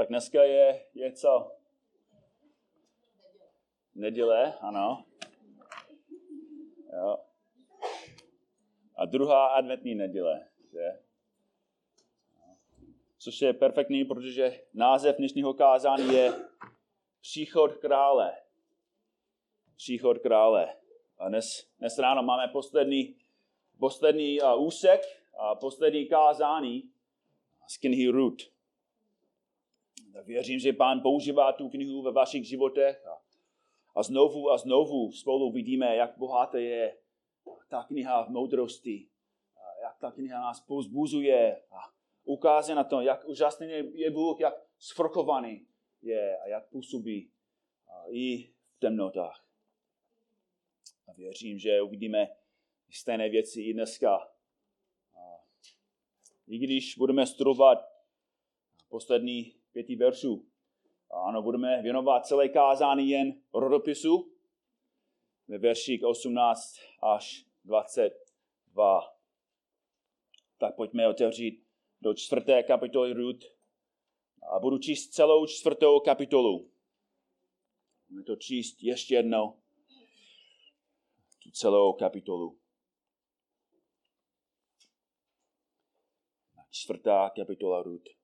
Tak dneska je, je co? Neděle, ano. Jo. A druhá adventní neděle, že? Což je perfektní, protože název dnešního kázání je Příchod krále. Příchod krále. A dnes, dnes ráno máme poslední, poslední úsek a poslední kázání z knihy Ruth. Věřím, že pán používá tu knihu ve vašich životech a, a znovu a znovu spolu vidíme, jak bohatá je ta kniha v moudrosti, a jak ta kniha nás pozbuzuje a ukazuje na to, jak úžasný je Bůh, jak svrchovaný je a jak působí a i v temnotách. A věřím, že uvidíme stejné věci i dneska. A I když budeme studovat poslední pěti veršů, ano, budeme věnovat celé kázání jen rodopisu ve verších 18 až 22. Tak pojďme otevřít do čtvrté kapitoly Ruth a budu číst celou čtvrtou kapitolu. Budeme to číst ještě jednou. Tu celou kapitolu. Čtvrtá kapitola Ruth.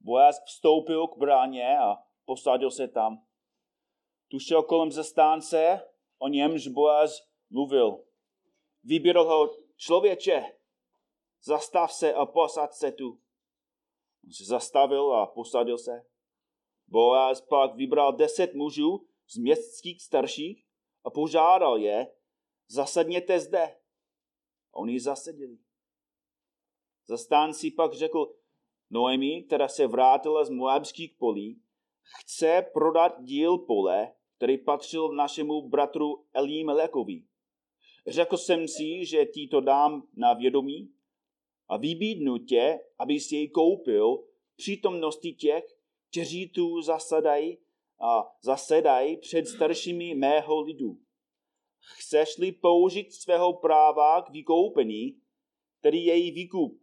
Boaz vstoupil k bráně a posadil se tam. Tu šel kolem zastánce, o němž Boaz mluvil. Vybíral ho člověče, zastav se a posad se tu. On se zastavil a posadil se. Boaz pak vybral deset mužů z městských starších a požádal je, zasadněte zde. Oni zasedili. Zastánci pak řekl, Noemi, která se vrátila z Moabských polí, chce prodat díl pole, který patřil našemu bratru Elímelekovi. Řekl jsem si, že ti to dám na vědomí a vybídnu tě, abys jej koupil přítomnosti těch, kteří tu zasadají a zasedají před staršími mého lidu. Chceš-li použít svého práva k vykoupení, tedy její výkup,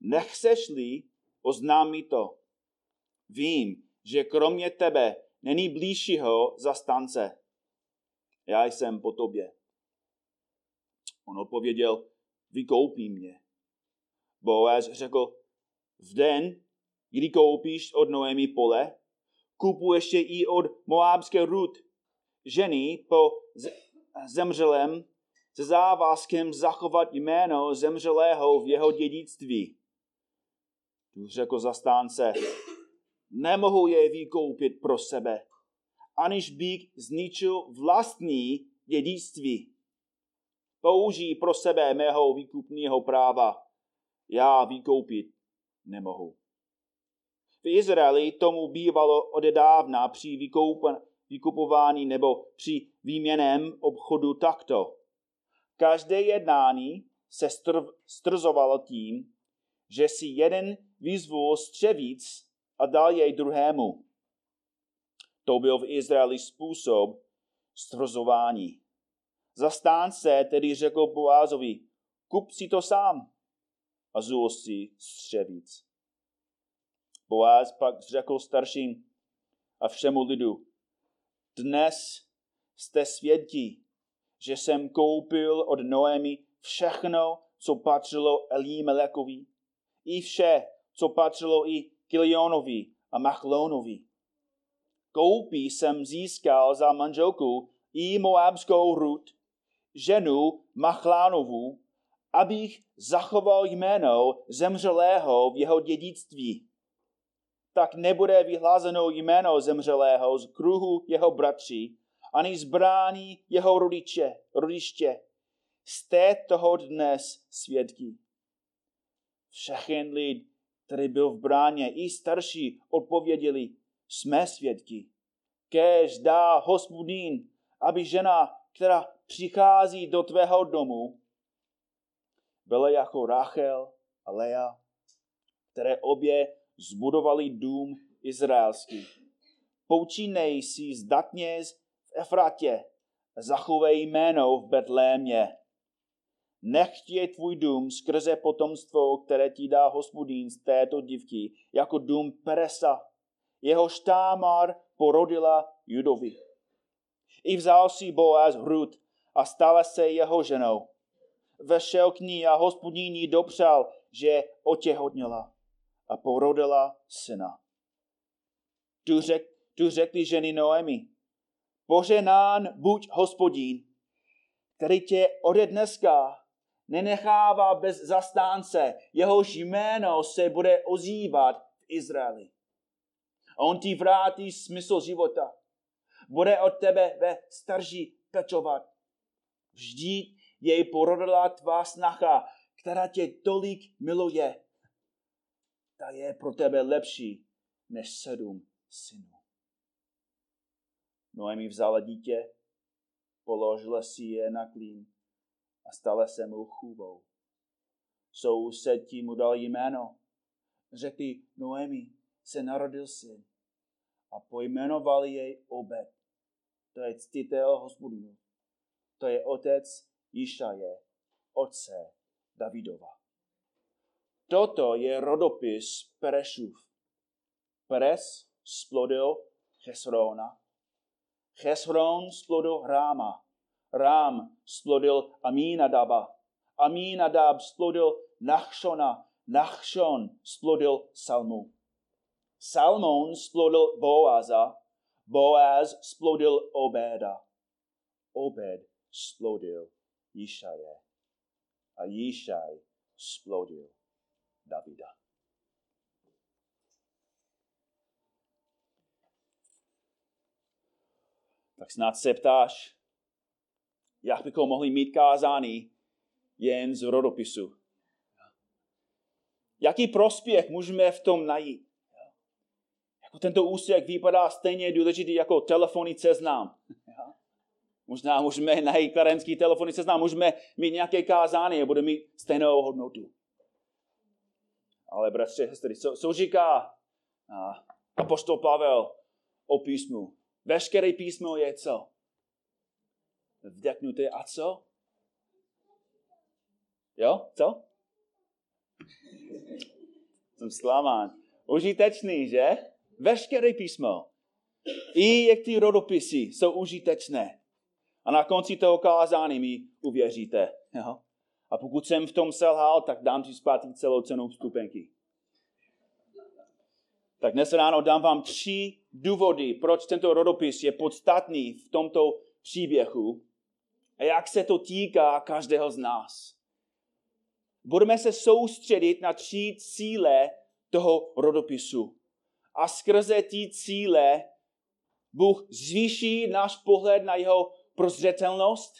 nechceš-li, oznámí to. Vím, že kromě tebe není blížšího zastance. Já jsem po tobě. On odpověděl, vykoupí mě. Boaz řekl, v den, kdy koupíš od Noemi pole, kupuješ je i od Moábské Rud, ženy po zemřelém se závazkem zachovat jméno zemřelého v jeho dědictví. Řekl zastánce, nemohu je vykoupit pro sebe, aniž bych zničil vlastní dědictví. Použij pro sebe mého výkupního práva. Já vykoupit nemohu. V Izraeli tomu bývalo odedávna při vykupování nebo při výměném obchodu takto. Každé jednání se strzovalo tím, že si jeden vyzvul střevíc a dal jej druhému. To byl v Izraeli způsob stvrzování. Zastánce tedy řekl Boázovi, kup si to sám a zul si střevíc. Boáz pak řekl starším a všemu lidu, dnes jste svědky, že jsem koupil od Noemi všechno, co patřilo Elímelekovi, i vše, co patřilo i Kilionovi a Machlonovi. Koupí jsem získal za manželku i Moabskou Rut, ženu Machlánovu, abych zachoval jméno zemřelého v jeho dědictví. Tak nebude vyhlázeno jméno zemřelého z kruhu jeho bratří, ani zbrání jeho rodiče, rodiště. Jste toho dnes svědky. Všechen lid, který byl v bráně, i starší, odpověděli, jsme svědky. Kež dá hospodín, aby žena, která přichází do tvého domu, byla jako Rachel a Lea, které obě zbudovali dům izraelský. Poučínej si zdatně v Efratě, zachovej jméno v Betlémě. Nechť je tvůj dům skrze potomstvo, které ti dá hospodín z této divky, jako dům Peresa. Jeho štámar porodila Judovi. I vzal si Boaz hrud a stala se jeho ženou. Vešel k ní a hospodín jí dopřál, že otěhotněla a porodila syna. Tu, řek, tu řekli ženy Noemi, poženán buď hospodín, který tě ode dneska nenechává bez zastánce, jehož jméno se bude ozývat v Izraeli. A on ti vrátí smysl života. Bude od tebe ve starší pečovat. Vždyť jej porodila tvá snacha, která tě tolik miluje. Ta je pro tebe lepší než sedm synů. Noemi vzala dítě, položila si je na klín a stala se mu chůvou. Sousedí mu dal jméno. Řekli, Noemi se narodil syn a pojmenovali jej Obed. To je ctitel hospodinu. To je otec Išaje, otce Davidova. Toto je rodopis Perešův. Peres splodil Chesrona. Chesron splodil Ráma. Rám splodil Amínadaba. Amínadab splodil Nachšona. Nachšon splodil Salmu. Salmon splodil Boaza. Boaz splodil Obeda. Obed splodil Jišaje. A Jišaj splodil Davida. Tak snad se ptáš, jak bychom mohli mít kázání jen z rodopisu. Jaký prospěch můžeme v tom najít? Jako tento úsek vypadá stejně důležitý jako telefonní seznam. Možná můžeme najít klarenský telefonní seznam, můžeme mít nějaké kázání a bude mít stejnou hodnotu. Ale bratře, sestry, co, co říká apostol Pavel o písmu? Veškeré písmo je co? Vdechnuté a co? Jo? Co? Jsem zklamán. Užitečný, že? Veškeré písmo. I jak ty rodopisy jsou užitečné. A na konci toho kázání mi uvěříte. Jo? A pokud jsem v tom selhal, tak dám ti zpátky celou cenu vstupenky. Tak dnes ráno dám vám tři důvody, proč tento rodopis je podstatný v tomto příběhu a jak se to týká každého z nás. Budeme se soustředit na tři cíle toho rodopisu. A skrze ty cíle Bůh zvýší náš pohled na jeho prozřetelnost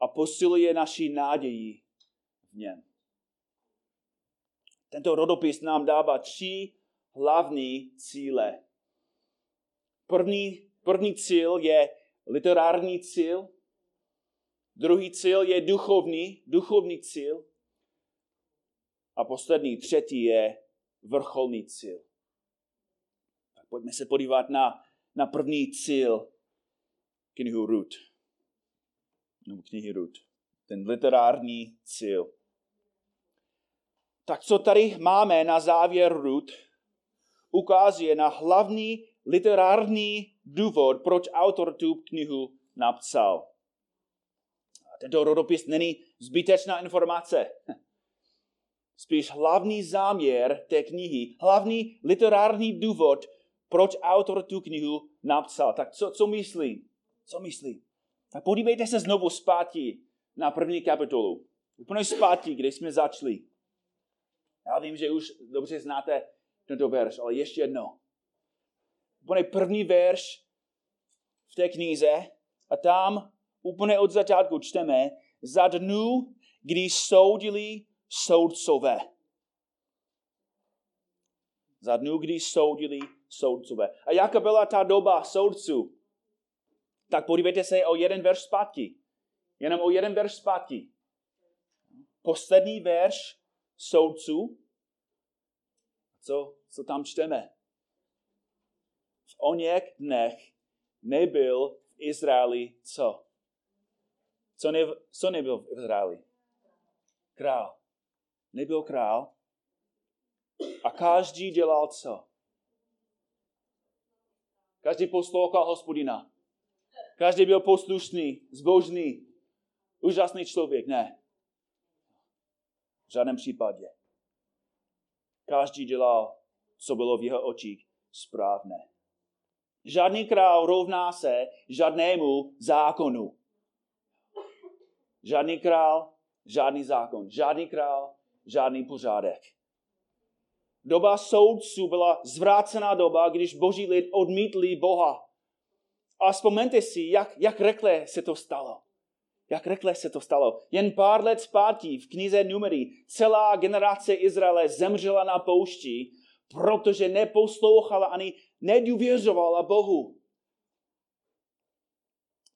a posiluje naši naději v něm. Tento rodopis nám dává tři hlavní cíle. První, první cíl je literární cíl, Druhý cíl je duchovní, duchovní cíl. A poslední, třetí je vrcholný cíl. Tak pojďme se podívat na, na první cíl knihu Rut. Nebo knihy Rut. Ten literární cíl. Tak co tady máme na závěr Rut, ukazuje na hlavní literární důvod, proč autor tu knihu napsal. Tento rodopis není zbytečná informace. Spíš hlavní záměr té knihy, hlavní literární důvod, proč autor tu knihu napsal. Tak co, co myslí? Co myslí? Tak podívejte se znovu zpátky na první kapitolu. Úplně zpátky, kde jsme začali. Já vím, že už dobře znáte tento verš, ale ještě jedno. Úplně první verš v té knize a tam úplně od začátku čteme, za dnu, kdy soudili soudcové. Za dnu, kdy soudili soudcové. A jaká byla ta doba soudců? Tak podívejte se o jeden verš zpátky. Jenom o jeden verš zpátky. Poslední verš soudců. Co, co tam čteme? V o něk dnech nebyl v Izraeli co? Co, ne, co nebyl v Izraeli? král. Nebyl král. A každý dělal co? Každý poslouchal hospodina. Každý byl poslušný, zbožný, úžasný člověk. Ne. V žádném případě. Každý dělal, co bylo v jeho očích správné. Žádný král rovná se žádnému zákonu. Žádný král, žádný zákon. Žádný král, žádný pořádek. Doba soudců byla zvrácená doba, když boží lid odmítli Boha. A vzpomeňte si, jak, jak rekle se to stalo. Jak rekle se to stalo. Jen pár let zpátky v knize Numery celá generace Izraele zemřela na poušti, protože neposlouchala ani nedůvěřovala Bohu.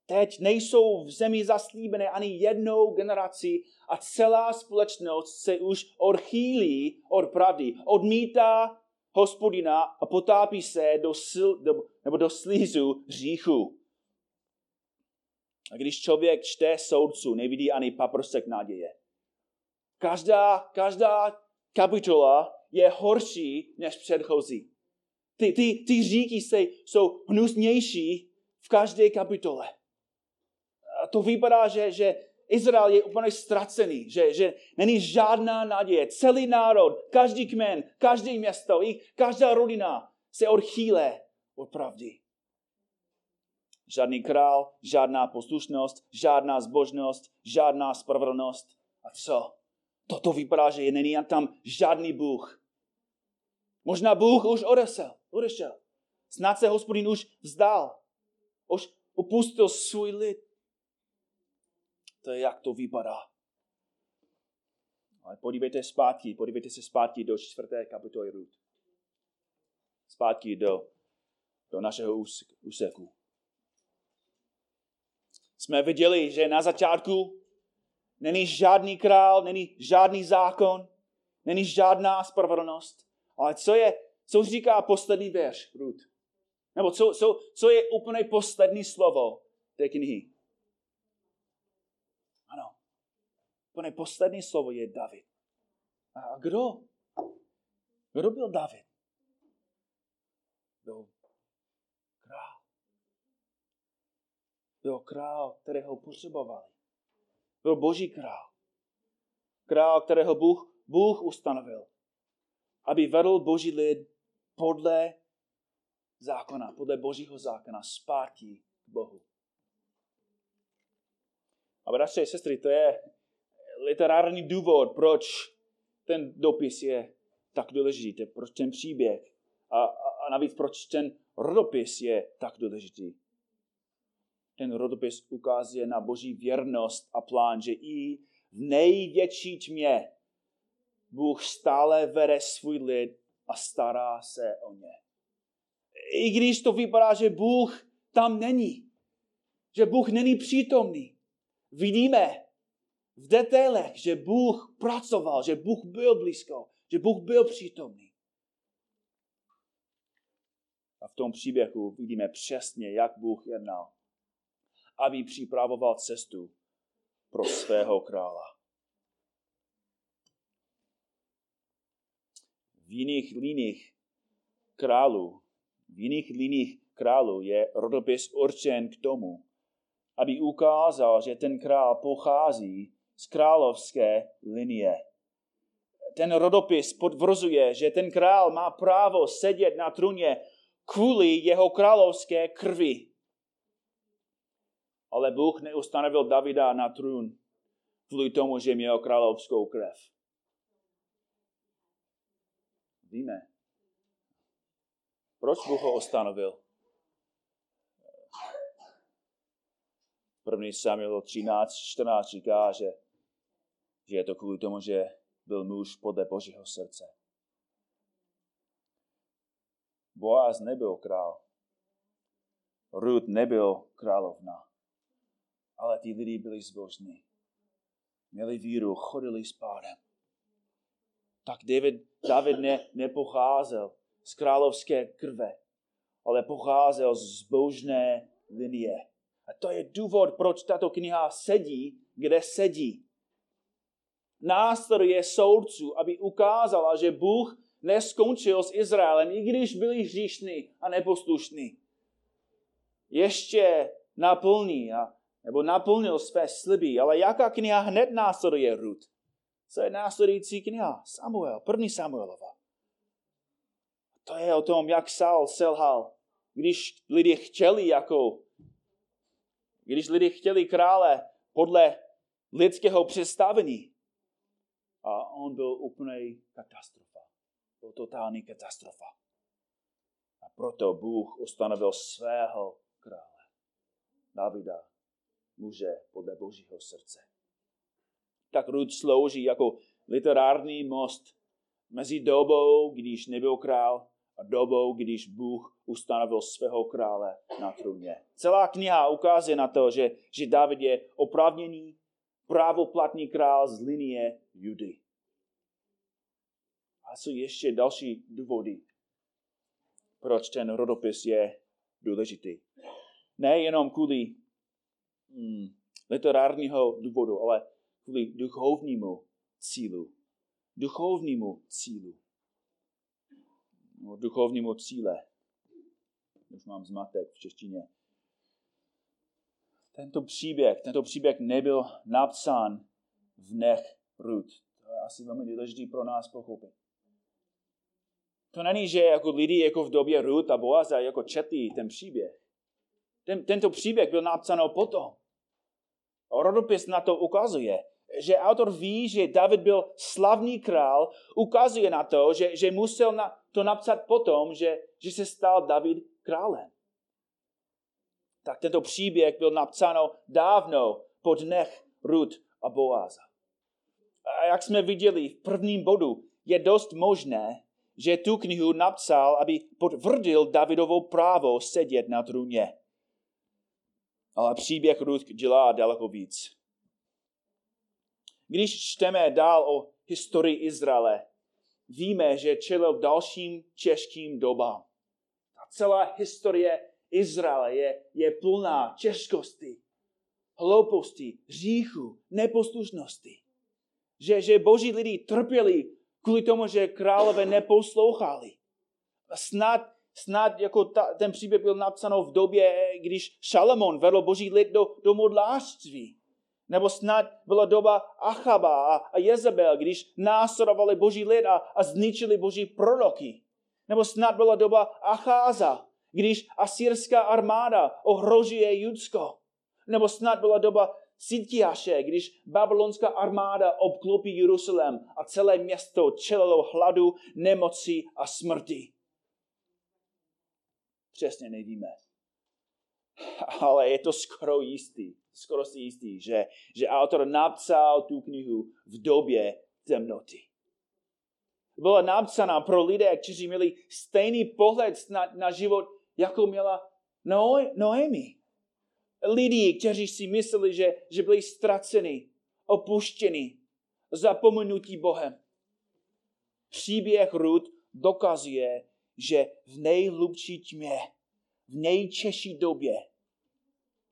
Teď nejsou v zemi zaslíbené ani jednou generaci a celá společnost se už odchýlí od pravdy. Odmítá hospodina a potápí se do, sil, do, nebo do slízu říchu. A když člověk čte soudců, nevidí ani paprsek naděje. Každá, každá kapitola je horší než předchozí. Ty, ty, ty říky se, jsou hnusnější v každé kapitole. A to vypadá, že, že Izrael je úplně ztracený, že, že není žádná naděje. Celý národ, každý kmen, každé město, i každá rodina se odchýle od pravdy. Žádný král, žádná poslušnost, žádná zbožnost, žádná spravedlnost. A co? Toto vypadá, že není tam žádný Bůh. Možná Bůh už odešel. odešel. Snad se hospodin už vzdal. Už opustil svůj lid. To jak to vypadá. Ale podívejte zpátky, podívejte se zpátky do čtvrté kapitoly Rud. Zpátky do, do našeho úseku. Jsme viděli, že na začátku není žádný král, není žádný zákon, není žádná spravedlnost. Ale co je, co říká poslední verš, Rud? Nebo co, co, co je úplně poslední slovo té knihy? Pane, poslední slovo je David. A kdo? Kdo byl David? Byl král. Byl král, kterého potřebovali. Byl boží král. Král, kterého Bůh, Bůh ustanovil. Aby vedl boží lid podle zákona, podle božího zákona, zpátky k Bohu. A bratři a sestry, to je literární důvod, proč ten dopis je tak důležitý, proč ten příběh a, a, a navíc proč ten rodopis je tak důležitý. Ten rodopis ukazuje na boží věrnost a plán, že i v největší tmě Bůh stále vede svůj lid a stará se o ně. I když to vypadá, že Bůh tam není, že Bůh není přítomný, vidíme, v detailech, že Bůh pracoval, že Bůh byl blízko, že Bůh byl přítomný. A v tom příběhu vidíme přesně, jak Bůh jednal, aby připravoval cestu pro svého krála. V jiných liních králů, v jiných liních králů je rodopis určen k tomu, aby ukázal, že ten král pochází z královské linie. Ten rodopis potvrzuje, že ten král má právo sedět na trůně kvůli jeho královské krvi. Ale Bůh neustanovil Davida na trůn kvůli tomu, že měl královskou krev. Víme. Proč Bůh ho ustanovil? První Samuel 13, 14 říká, že že je to kvůli tomu, že byl muž podle Božího srdce. Boaz nebyl král. Ruth nebyl královna. Ale ty lidi byli zbožní. Měli víru, chodili s pádem. Tak David, David ne, nepocházel z královské krve, ale pocházel z zbožné linie. A to je důvod, proč tato kniha sedí, kde sedí následuje soudců, aby ukázala, že Bůh neskončil s Izraelem, i když byli hříšní a neposlušní. Ještě naplní a, nebo naplnil své sliby, ale jaká kniha hned následuje Rud? Co je následující kniha? Samuel, první Samuelova. To je o tom, jak Saul selhal. Když lidi chtěli jako, když lidi chtěli krále podle lidského představení. A on byl úplně katastrofa. Byl totální katastrofa. A proto Bůh ustanovil svého krále. Davida, muže podle božího srdce. Tak Rud slouží jako literární most mezi dobou, když nebyl král, a dobou, když Bůh ustanovil svého krále na trůně. Celá kniha ukazuje na to, že, že David je opravněný, právoplatný král z linie Judy. A jsou ještě další důvody, proč ten rodopis je důležitý. Ne jenom kvůli hmm, literárního důvodu, ale kvůli duchovnímu cílu. Duchovnímu cílu. No, duchovnímu cíle. Už mám zmatek v češtině. Tento příběh, tento příběh nebyl napsán v nech Rud. To je asi velmi důležité pro nás pochopit. To není, že jako lidi jako v době Rud a Boaza jako četli ten příběh. Ten, tento příběh byl napsán potom. Rodopis na to ukazuje, že autor ví, že David byl slavný král, ukazuje na to, že, že musel na, to napsat potom, že, že se stal David králem. Tak tento příběh byl napsáno dávno po dnech Rud a Boáza. A jak jsme viděli v prvním bodu, je dost možné, že tu knihu napsal, aby potvrdil Davidovo právo sedět na trůně. Ale příběh Ruth dělá daleko víc. Když čteme dál o historii Izraele, víme, že čelil dalším těžkým dobám. Ta celá historie Izraele je, je plná těžkosti, hlouposti, hříchu, neposlušnosti. Že, že boží lidi trpěli kvůli tomu, že králové neposlouchali. Snad, snad jako ta, ten příběh byl napsán v době, když Šalamón vedl boží lid do, do modlářství. Nebo snad byla doba Achaba a, a Jezebel, když následovali boží lid a, a zničili boží proroky. Nebo snad byla doba Acháza, když asýrská armáda ohrožuje Judsko. Nebo snad byla doba Sitiaše, když babylonská armáda obklopí Jeruzalém a celé město čelilo hladu, nemoci a smrti. Přesně nevíme. Ale je to skoro jistý skoro si jistý, že, že autor napsal tu knihu v době temnoty. Byla napsána pro lidé, kteří měli stejný pohled na, na život, jako měla Noemi. Lidi, kteří si mysleli, že, že byli ztraceni, opuštěni, zapomenutí Bohem. Příběh Rud dokazuje, že v nejhlubší tmě, v nejčeší době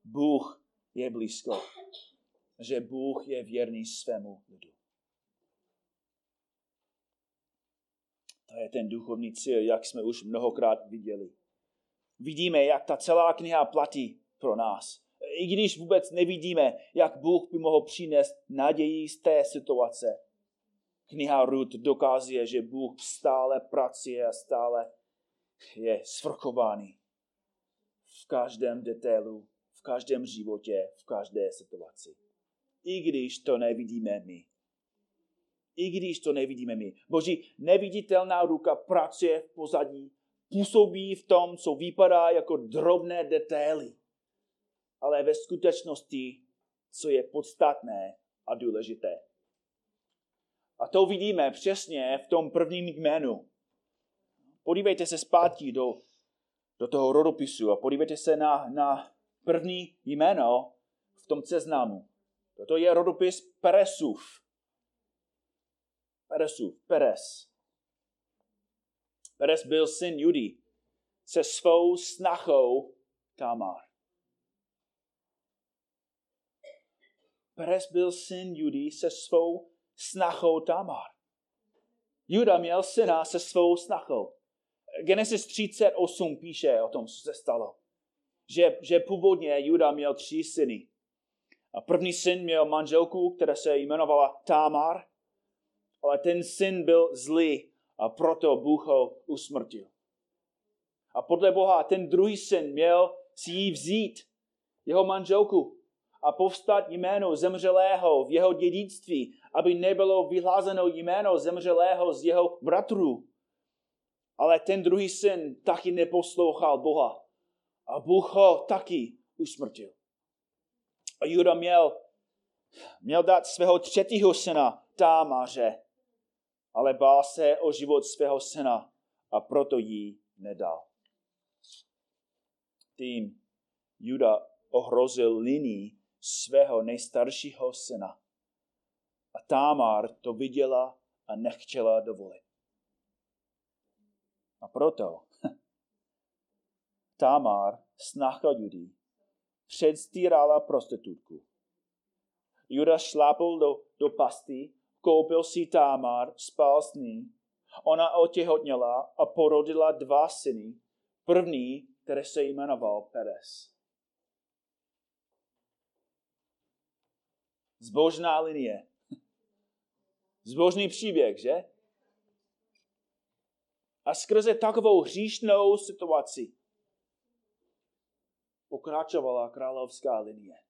Bůh je blízko. Že Bůh je věrný svému lidu. To je ten duchovní cíl, jak jsme už mnohokrát viděli. Vidíme, jak ta celá kniha platí pro nás. I když vůbec nevidíme, jak Bůh by mohl přinést naději z té situace. Kniha Rud dokazuje, že Bůh stále pracuje a stále je svrchovaný v každém detailu každém životě, v každé situaci. I když to nevidíme my. I když to nevidíme my. Boží neviditelná ruka pracuje v pozadí, působí v tom, co vypadá jako drobné detaily. Ale ve skutečnosti, co je podstatné a důležité. A to vidíme přesně v tom prvním jménu. Podívejte se zpátky do, do toho rodopisu a podívejte se na, na první jméno v tom seznamu. Toto je rodopis Peresův. Peresův, Peres. Peres byl syn Judy se svou snachou Tamar. Peres byl syn Judy se svou snachou Tamar. Juda měl syna se svou snachou. Genesis 38 píše o tom, co se stalo. Že, že původně Juda měl tři syny. A první syn měl manželku, která se jmenovala Tamar, ale ten syn byl zlý a proto Bůh ho usmrtil. A podle Boha ten druhý syn měl si jí vzít, jeho manželku, a povstat jméno zemřelého v jeho dědictví, aby nebylo vyhlázeno jméno zemřelého z jeho bratrů. Ale ten druhý syn taky neposlouchal Boha. A Bůh ho taky usmrtil. A Juda měl, měl dát svého třetího syna Támaře, ale bál se o život svého syna a proto jí nedal. Tím Juda ohrozil linii svého nejstaršího syna. A Támar to viděla a nechtěla dovolit. A proto Tamar, snachka Judy, předstírala prostitutku. Juda šlápl do, do pasty, koupil si Tamar, spal s ní. Ona otěhotněla a porodila dva syny. První, který se jmenoval Perez. Zbožná linie. Zbožný příběh, že? A skrze takovou hříšnou situaci pokračovala královská linie.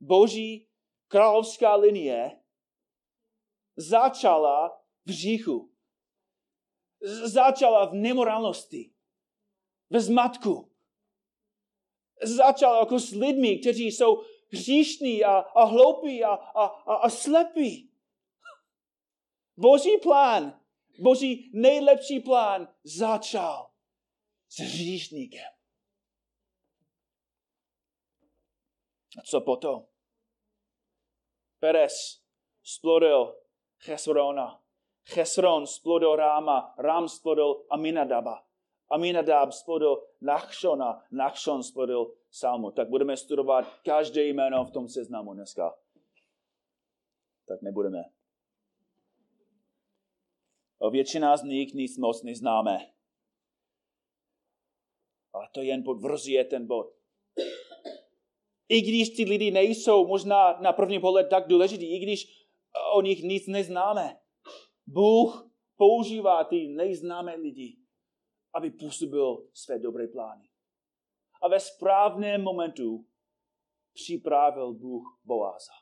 Boží královská linie začala v říchu. Začala v nemorálnosti, ve zmatku. Začala jako s lidmi, kteří jsou hříšní a, a hloupí a, a, a, a slepí. Boží plán, Boží nejlepší plán začal s hříšníkem. A co potom? Perez splodil Chesrona. Chesron splodil Ráma. Rám splodil Aminadaba. Aminadab splodil Nachšona. Nachšon splodil Salmu. Tak budeme studovat každé jméno v tom seznamu dneska. Tak nebudeme. Většina z nich nic moc neznáme. Ale to jen podvrzuje ten bod. I když ty lidi nejsou možná na první pohled tak důležitý, i když o nich nic neznáme, Bůh používá ty nejznámé lidi, aby působil své dobré plány. A ve správném momentu připravil Bůh Boáza.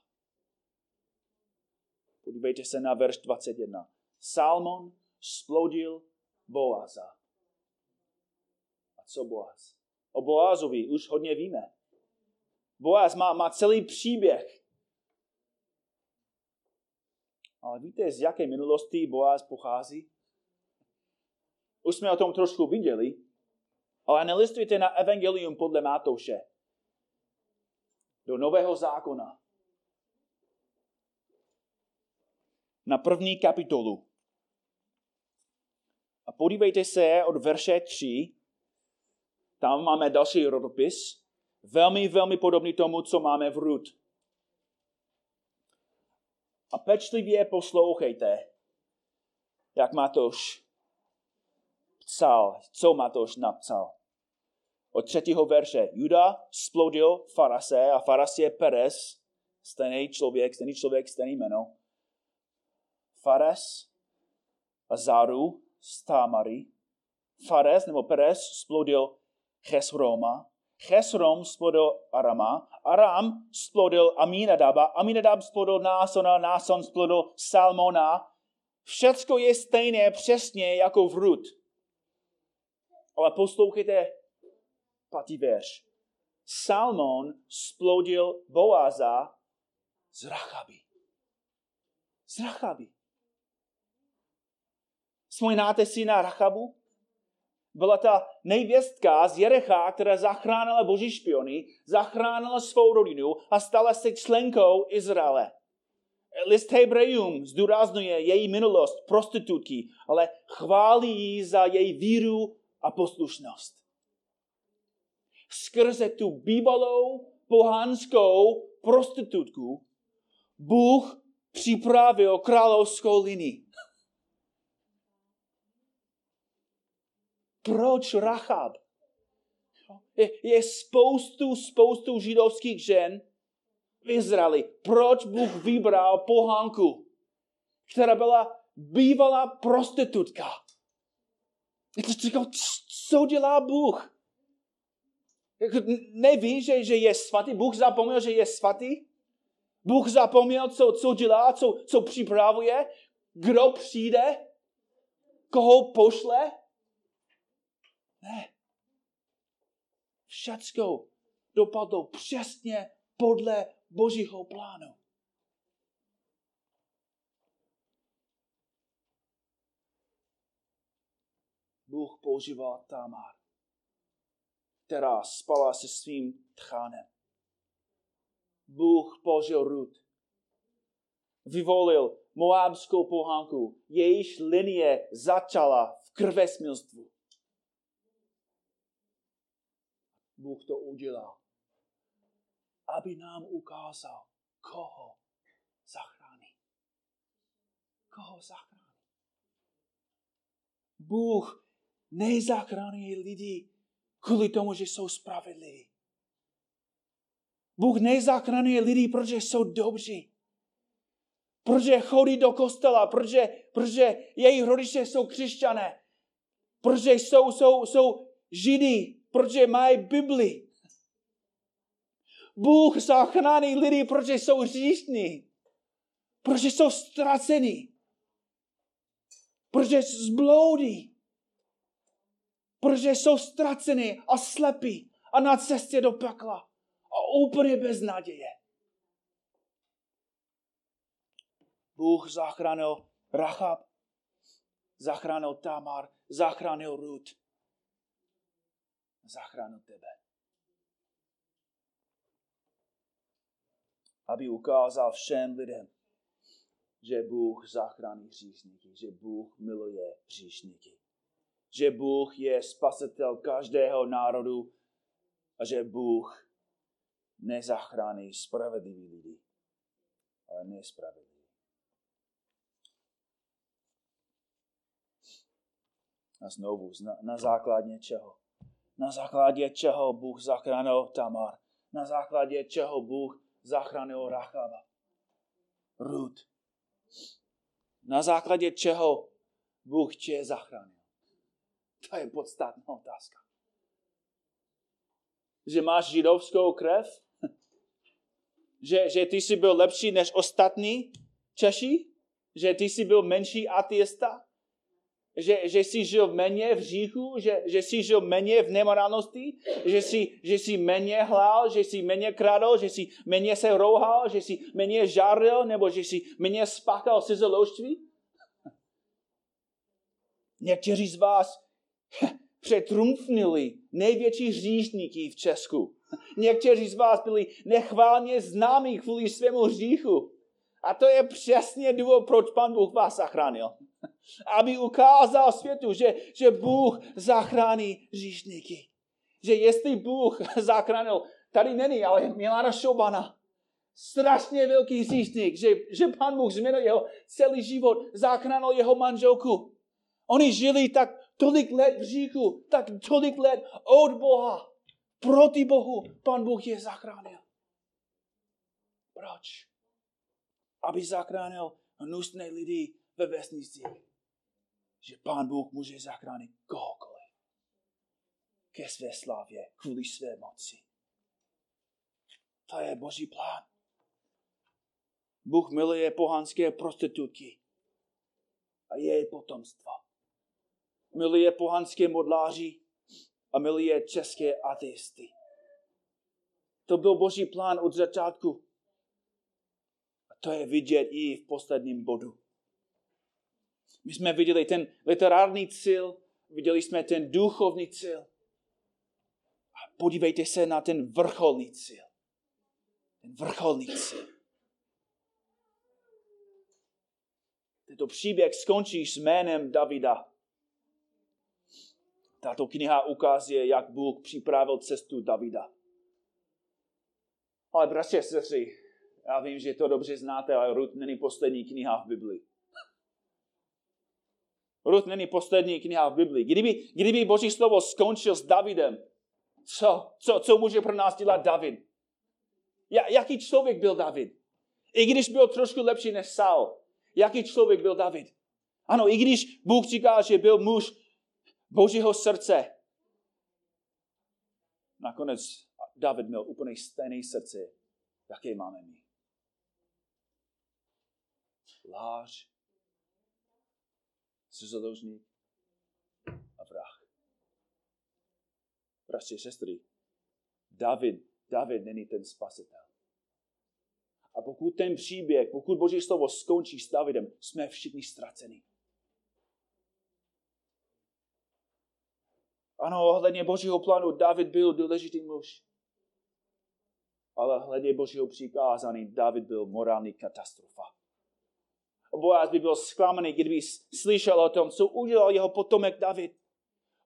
Podívejte se na verš 21. Salmon splodil Boáza. A co Boaz? O Boázovi už hodně víme. Boaz má, má celý příběh. Ale víte, z jaké minulosti Boaz pochází? Už jsme o tom trošku viděli, ale nelistujte na Evangelium podle Matouše. Do Nového zákona. Na první kapitolu. A podívejte se od verše 3. Tam máme další rodopis. Velmi, velmi podobný tomu, co máme v Rut. A pečlivě poslouchejte, jak Matoš psal, co Matoš napsal. Od třetího verše. Juda splodil Farase a Faras je Perez, stejný člověk, stejný člověk, stejný jméno. Fares a Zaru z Tamary. Fares nebo Perez splodil Chesroma Chesrom splodil Arama, Aram splodil Aminadaba, Aminadab splodil Násona, Náson splodil Salmona. Všecko je stejné přesně jako v Rut. Ale poslouchejte patý verš. Salmon splodil Boaza z Rachaby. Z Rachaby. Vzpomínáte si na Rachabu? Byla ta nejvěstka z Jerecha, která zachránila boží špiony, zachránila svou rodinu a stala se členkou Izraele. List Hebrejům zdůrazňuje její minulost prostitutky, ale chválí ji za její víru a poslušnost. Skrze tu bývalou pohanskou prostitutku Bůh připravil královskou linii. Proč Rachab? Je, je spoustu, spoustu židovských žen v Izraeli. Proč Bůh vybral pohánku, která byla bývalá prostitutka? Co dělá Bůh? Neví, že, že je svatý? Bůh zapomněl, že je svatý? Bůh zapomněl, co, co dělá, co, co připravuje? Kdo přijde? Koho pošle? Ne. Všecko dopadlo přesně podle Božího plánu. Bůh používal Tamar, která spala se svým tchánem. Bůh použil Rut. Vyvolil moábskou pohánku, jejíž linie začala v krvesmilstvu. Bůh to udělal, aby nám ukázal, koho zachrání. Koho zachrání. Bůh nezachrání lidi kvůli tomu, že jsou spravedliví. Bůh nezachrání lidi, protože jsou dobří. Protože chodí do kostela, protože, protože jejich rodiče jsou křesťané. Protože jsou, jsou, jsou židí, protože mají Bibli. Bůh zachrání lidi, protože jsou říšní. Protože jsou ztracení. Protože zbloudí. Protože jsou ztraceni a slepí a na cestě do pekla. A úplně bez naděje. Bůh zachránil Rachab, zachránil Tamar, zachránil Ruth zachránil tebe. Aby ukázal všem lidem, že Bůh zachrání hříšníky, že Bůh miluje hříšníky, že Bůh je spasitel každého národu a že Bůh nezachrání spravedlivý lidi, ale nespravedlivý. A znovu, na, na základě čeho? Na základě čeho Bůh zachránil Tamar, na základě čeho Bůh zachránil Rachaba. Rud. Na základě čeho Bůh tě zachránil. To je podstatná otázka. Že máš židovskou krev? Že, že ty jsi byl lepší než ostatní Češi? Že ty jsi byl menší ateista? Že, že jsi žil méně v říchu, že, že jsi žil méně v nemorálnosti, že jsi, že jsi méně hlál, že jsi méně kradl, že jsi méně se rouhal, že jsi méně žáril, nebo že jsi méně spáchal cizoložství? Někteří z vás přetrumfnili největší hříšníky v Česku. Někteří z vás byli nechválně známí kvůli svému hříchu. A to je přesně důvod, proč pan Bůh vás zachránil aby ukázal světu, že, že Bůh zachrání říšníky. Že jestli Bůh zachránil, tady není, ale Milana Šobana, strašně velký říšník, že, že pan Bůh změnil jeho celý život, zachránil jeho manželku. Oni žili tak tolik let v říchu, tak tolik let od Boha. Proti Bohu pan Bůh je zachránil. Proč? Aby zachránil hnusné lidi ve vesnici že Pán Bůh může zachránit kohokoliv ke své slavě, kvůli své moci. To je Boží plán. Bůh miluje pohanské prostitutky a její potomstvo. Miluje pohanské modláři a miluje české ateisty. To byl Boží plán od začátku. A to je vidět i v posledním bodu. My jsme viděli ten literární cíl, viděli jsme ten duchovní cíl. A podívejte se na ten vrcholný cíl. Ten vrcholný cíl. Tento příběh skončí s jménem Davida. Tato kniha ukazuje, jak Bůh připravil cestu Davida. Ale bratři a sestry, Já vím, že to dobře znáte, ale Ruth není poslední kniha v Biblii. Ruth není poslední kniha v Biblii. Kdyby, kdyby Boží slovo skončil s Davidem, co, co, co může pro nás dělat David? Ja, jaký člověk byl David? I když byl trošku lepší než Saul, jaký člověk byl David? Ano, i když Bůh říká, že byl muž Božího srdce, nakonec David měl úplně stejné srdce, jaké máme my. Láž, cizoložník a vrah. Bratři, sestry, David, David není ten spasitel. A pokud ten příběh, pokud Boží slovo skončí s Davidem, jsme všichni ztraceni. Ano, ohledně Božího plánu David byl důležitý muž. Ale ohledně Božího přikázání David byl morální katastrofa. Boaz by byl zklamaný, kdyby slyšel o tom, co udělal jeho potomek David.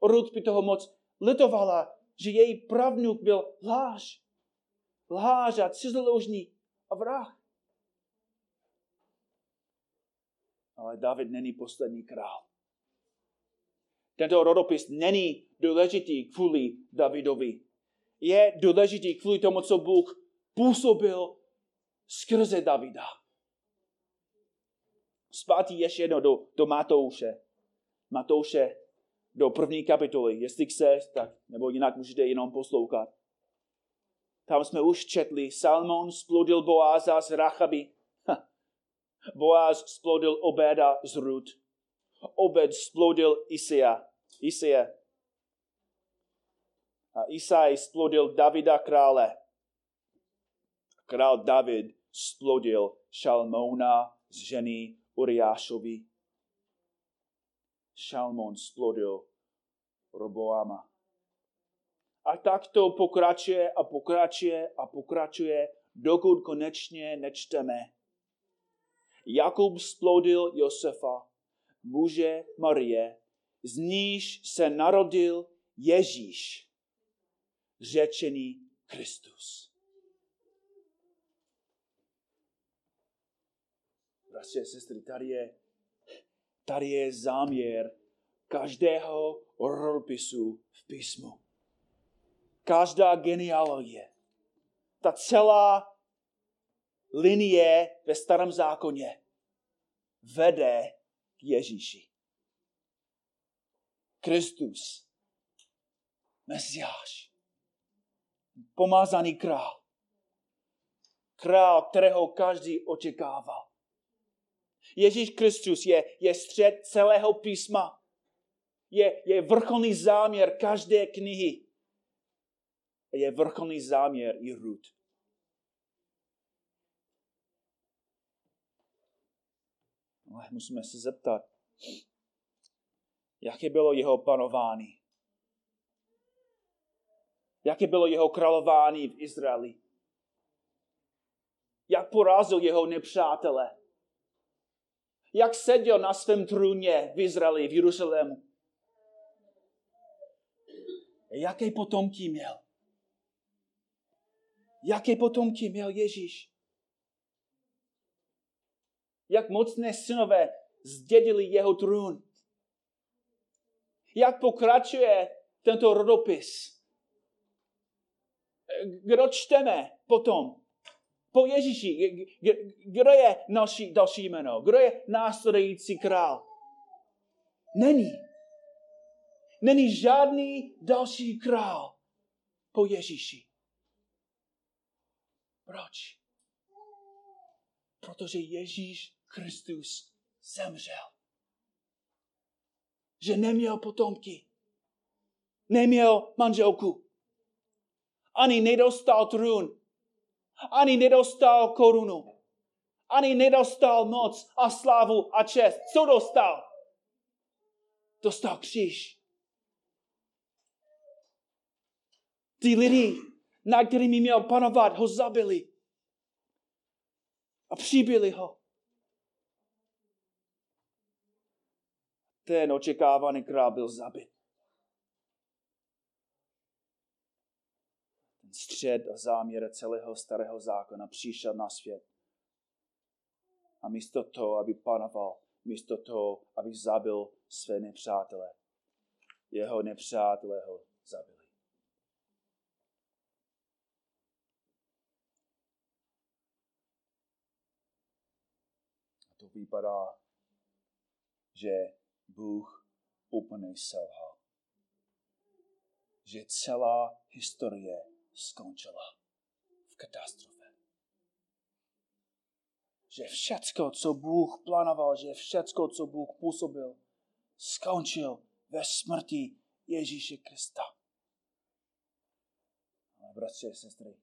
Ruth by toho moc litovala, že její pravnuk byl láž. Láž a cizoložník a vrah. Ale David není poslední král. Tento rodopis není důležitý kvůli Davidovi. Je důležitý kvůli tomu, co Bůh působil skrze Davida. Zpátky ještě jedno do, do Matouše. Matouše do první kapitoly. Jestli chceš, tak nebo jinak můžete jenom poslouchat. Tam jsme už četli, Salmon splodil Boáza z Rachaby. Boaz splodil Obeda z Rud. Obed splodil Isia. Isia. A Isai splodil Davida krále. Král David splodil Šalmouna z ženy Uriášovi. Šalmon splodil Roboama. A tak to pokračuje a pokračuje a pokračuje, dokud konečně nečteme. Jakub splodil Josefa, muže Marie, z níž se narodil Ježíš, řečený Kristus. Bratři a sestry, tady je, tady je záměr každého rodipisu v písmu. Každá genealogie. Ta celá linie ve starém zákoně vede k Ježíši. Kristus, Mesiáš, pomázaný král, král, kterého každý očekával. Ježíš Kristus je, je střed celého písma. Je, je vrcholný záměr každé knihy. Je vrcholný záměr i Rud. Ale musíme se zeptat, jaké bylo jeho panování. Jaké bylo jeho králování v Izraeli. Jak porazil jeho nepřátele jak seděl na svém trůně v Izraeli, v Jeruzalému. Jaké potomky měl? Jaké potomky měl Ježíš? Jak mocné synové zdědili jeho trůn? Jak pokračuje tento rodopis? Kdo čteme potom? Po Ježíši, kdo je naši další jméno? Kdo je následující král? Není. Není žádný další král po Ježíši. Proč? Protože Ježíš Kristus zemřel. Že neměl potomky. Neměl manželku. Ani nedostal trůn ani nedostal korunu. Ani nedostal moc a slávu a čest. Co dostal? Dostal kříž. Ty lidi, na kterými měl panovat, ho zabili. A přibili ho. Ten očekávaný král byl zabit. Střed záměr celého starého zákona přišel na svět A místo toho, aby panoval, místo toho, aby zabil své nepřátele, jeho nepřátelé ho zabili. A to vypadá, že Bůh úplně selhal. Že celá historie skončila v katastrofě. Že všecko, co Bůh plánoval, že všecko, co Bůh působil, skončil ve smrti Ježíše Krista. Ale bratři a sestry,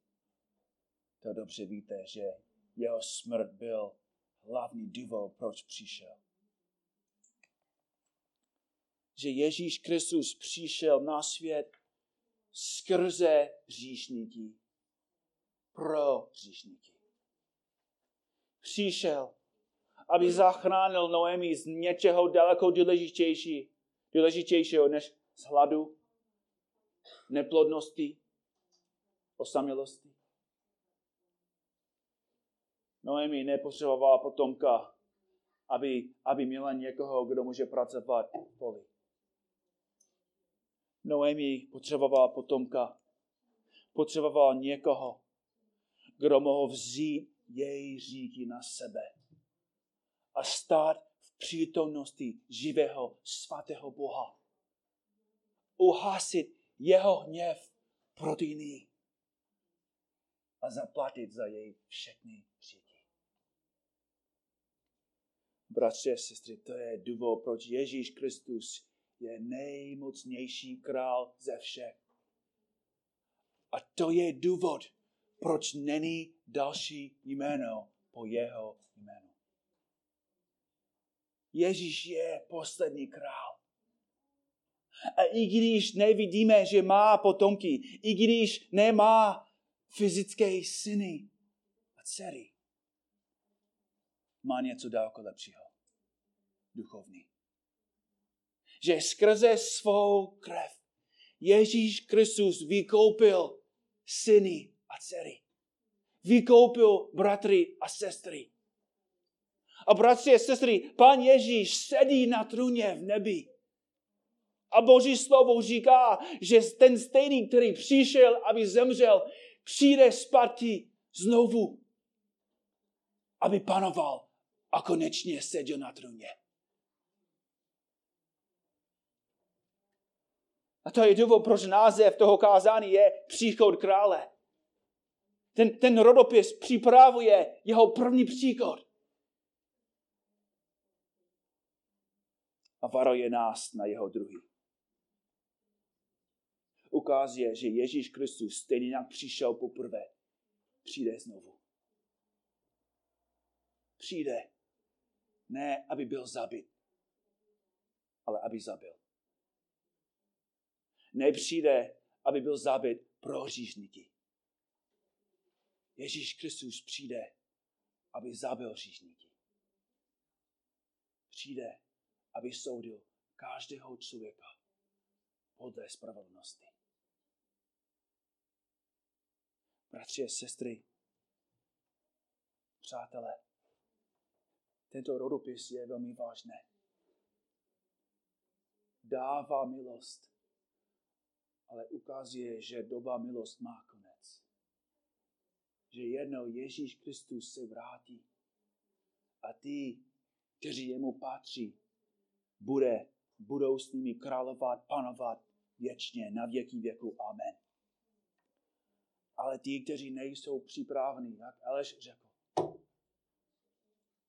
to dobře víte, že jeho smrt byl hlavní důvod, proč přišel. Že Ježíš Kristus přišel na svět skrze hříšníky, pro hříšníky. Přišel, aby zachránil Noemi z něčeho daleko důležitější, důležitějšího než z hladu, neplodnosti, osamělosti. Noemi nepotřebovala potomka, aby, aby měla někoho, kdo může pracovat v poli. Noemi potřebovala potomka, potřebovala někoho, kdo mohl vzít její říky na sebe a stát v přítomnosti živého svatého Boha. Uhasit jeho hněv proti ní a zaplatit za její všechny říky. Bratři a sestry, to je důvod, proč Ježíš Kristus je nejmocnější král ze všech. A to je důvod, proč není další jméno po jeho jménu. Ježíš je poslední král. A i když nevidíme, že má potomky, i když nemá fyzické syny a dcery, má něco daleko lepšího. Duchovní. Že skrze svou krev Ježíš Kristus vykoupil syny a dcery. Vykoupil bratry a sestry. A bratři a sestry, pan Ježíš sedí na trůně v nebi. A Boží slovo říká, že ten stejný, který přišel, aby zemřel, přijde zpátky znovu, aby panoval a konečně seděl na trůně. A to je důvod, proč název toho kázání je příchod krále. Ten, ten rodopis připravuje jeho první příchod. A varuje nás na jeho druhý. Ukazuje, že Ježíš Kristus stejně jak přišel poprvé, přijde znovu. Přijde. Ne, aby byl zabit, ale aby zabil. Nepřijde, aby byl zabit pro hříšníky. Ježíš Kristus přijde, aby zabil hříšníky. Přijde, aby soudil každého člověka podle spravedlnosti. Bratři a sestry, přátelé, tento rodopis je velmi vážné. Dává milost, ale ukazuje, že doba milost má konec. Že jednou Ježíš Kristus se vrátí a ty, kteří jemu patří, bude, budou s nimi královat, panovat věčně na věky věku. Amen. Ale ti, kteří nejsou připraveni, jak Aleš řekl,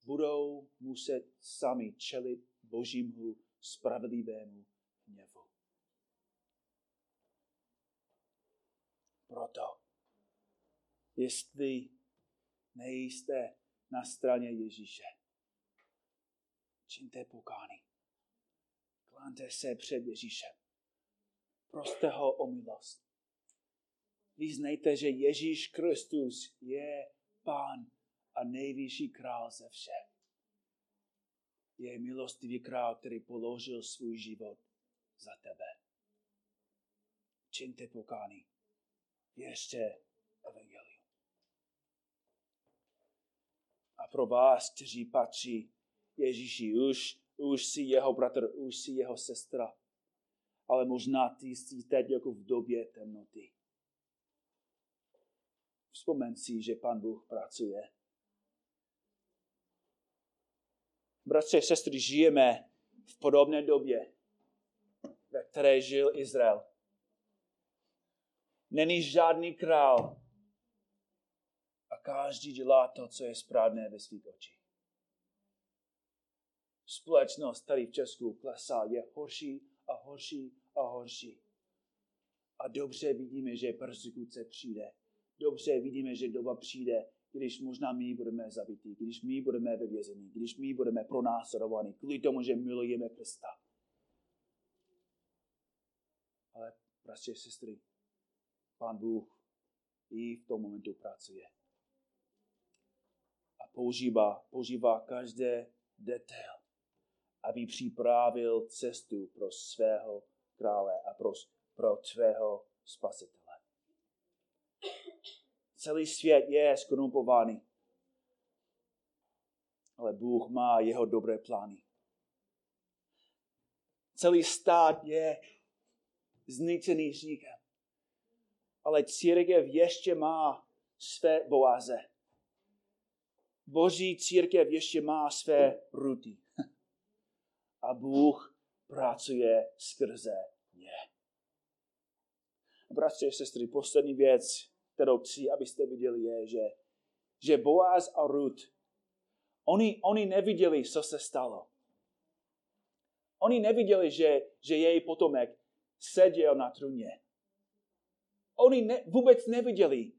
budou muset sami čelit božímu spravedlivému hněvu. Proto, jestli nejste na straně Ježíše, čiňte pokání. Klánte se před Ježíšem. Proste ho o milost. Vyznejte, že Ježíš Kristus je Pán a nejvyšší král ze všech. Je milostivý král, který položil svůj život za tebe. Čiňte pokání. Věřte evangelium. A pro vás, kteří patří Ježíši, už, už si jeho bratr, už si jeho sestra. Ale možná ty jsi teď jako v době temnoty. Vzpomeň si, že Pan Bůh pracuje. Bratři a sestry, žijeme v podobné době, ve které žil Izrael. Není žádný král a každý dělá to, co je správné ve svých očích. Společnost tady v Česku klesá, je horší a horší a horší. A dobře vidíme, že persekuce přijde. Dobře vidíme, že doba přijde, když možná my budeme zabití, když my budeme ve vězení, když my budeme pronásledovaní, kvůli tomu, že milujeme Krista. Ale, bratři sestry, Pán Bůh i v tom momentu pracuje. A používá, používá každé detail, aby připravil cestu pro svého krále a pro, pro tvého spasitele. Celý svět je skorumpovaný. Ale Bůh má jeho dobré plány. Celý stát je zničený říkem. Ale církev ještě má své boáze. Boží církev ještě má své ruty. A Bůh pracuje skrze ně. Bratři a sestry, poslední věc, kterou chci, abyste viděli, je, že, že Boaz a Ruth, oni, oni neviděli, co se stalo. Oni neviděli, že, že její potomek seděl na trůně. Oni ne, vůbec neviděli,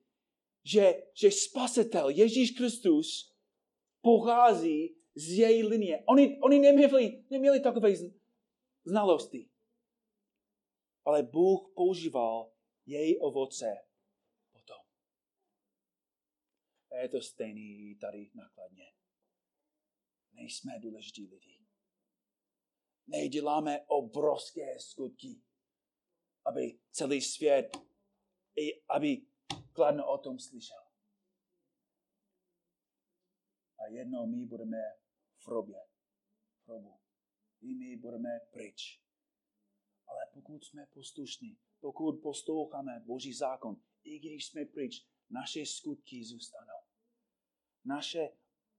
že, že spasitel Ježíš Kristus pochází z její linie. Oni, oni neměli, neměli takové znalosti. Ale Bůh používal její ovoce a je to stejný tady nakladně. Nejsme důležití lidi. Neděláme obrovské skutky, aby celý svět, i aby kladno o tom slyšel. A jednou my budeme v robě, v robu. I my budeme pryč. Ale pokud jsme poslušní, pokud posloucháme Boží zákon, i když jsme pryč, naše skutky zůstanou. Naše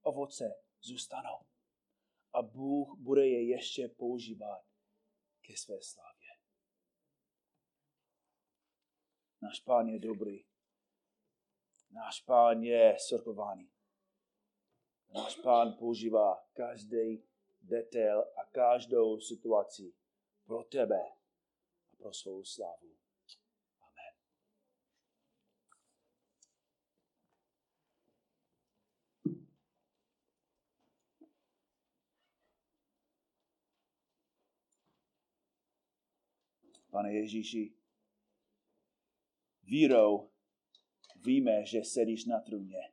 ovoce zůstanou. A Bůh bude je ještě používat ke své slávě. Náš pán je dobrý. Náš pán je sorkovaný. Náš pán používá každý detail a každou situaci pro tebe a pro svou slávu. Pane Ježíši, vírou víme, že sedíš na trůně.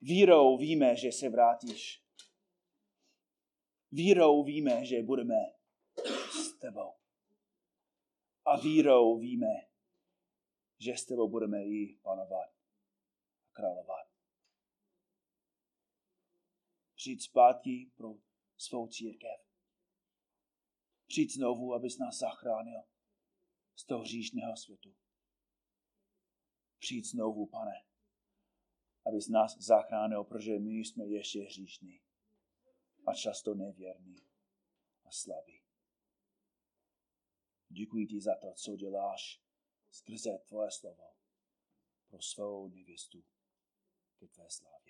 Vírou víme, že se vrátíš. Vírou víme, že budeme s tebou. A vírou víme, že s tebou budeme i panovat a královat. Přijď zpátky pro svou církev přijď znovu, abys nás zachránil z toho hříšného světu. Přijď znovu, pane, abys nás zachránil, protože my jsme ještě hříšní a často nevěrní a slabí. Děkuji ti za to, co děláš skrze tvoje slovo pro svou nevěstu ke tvé slávě.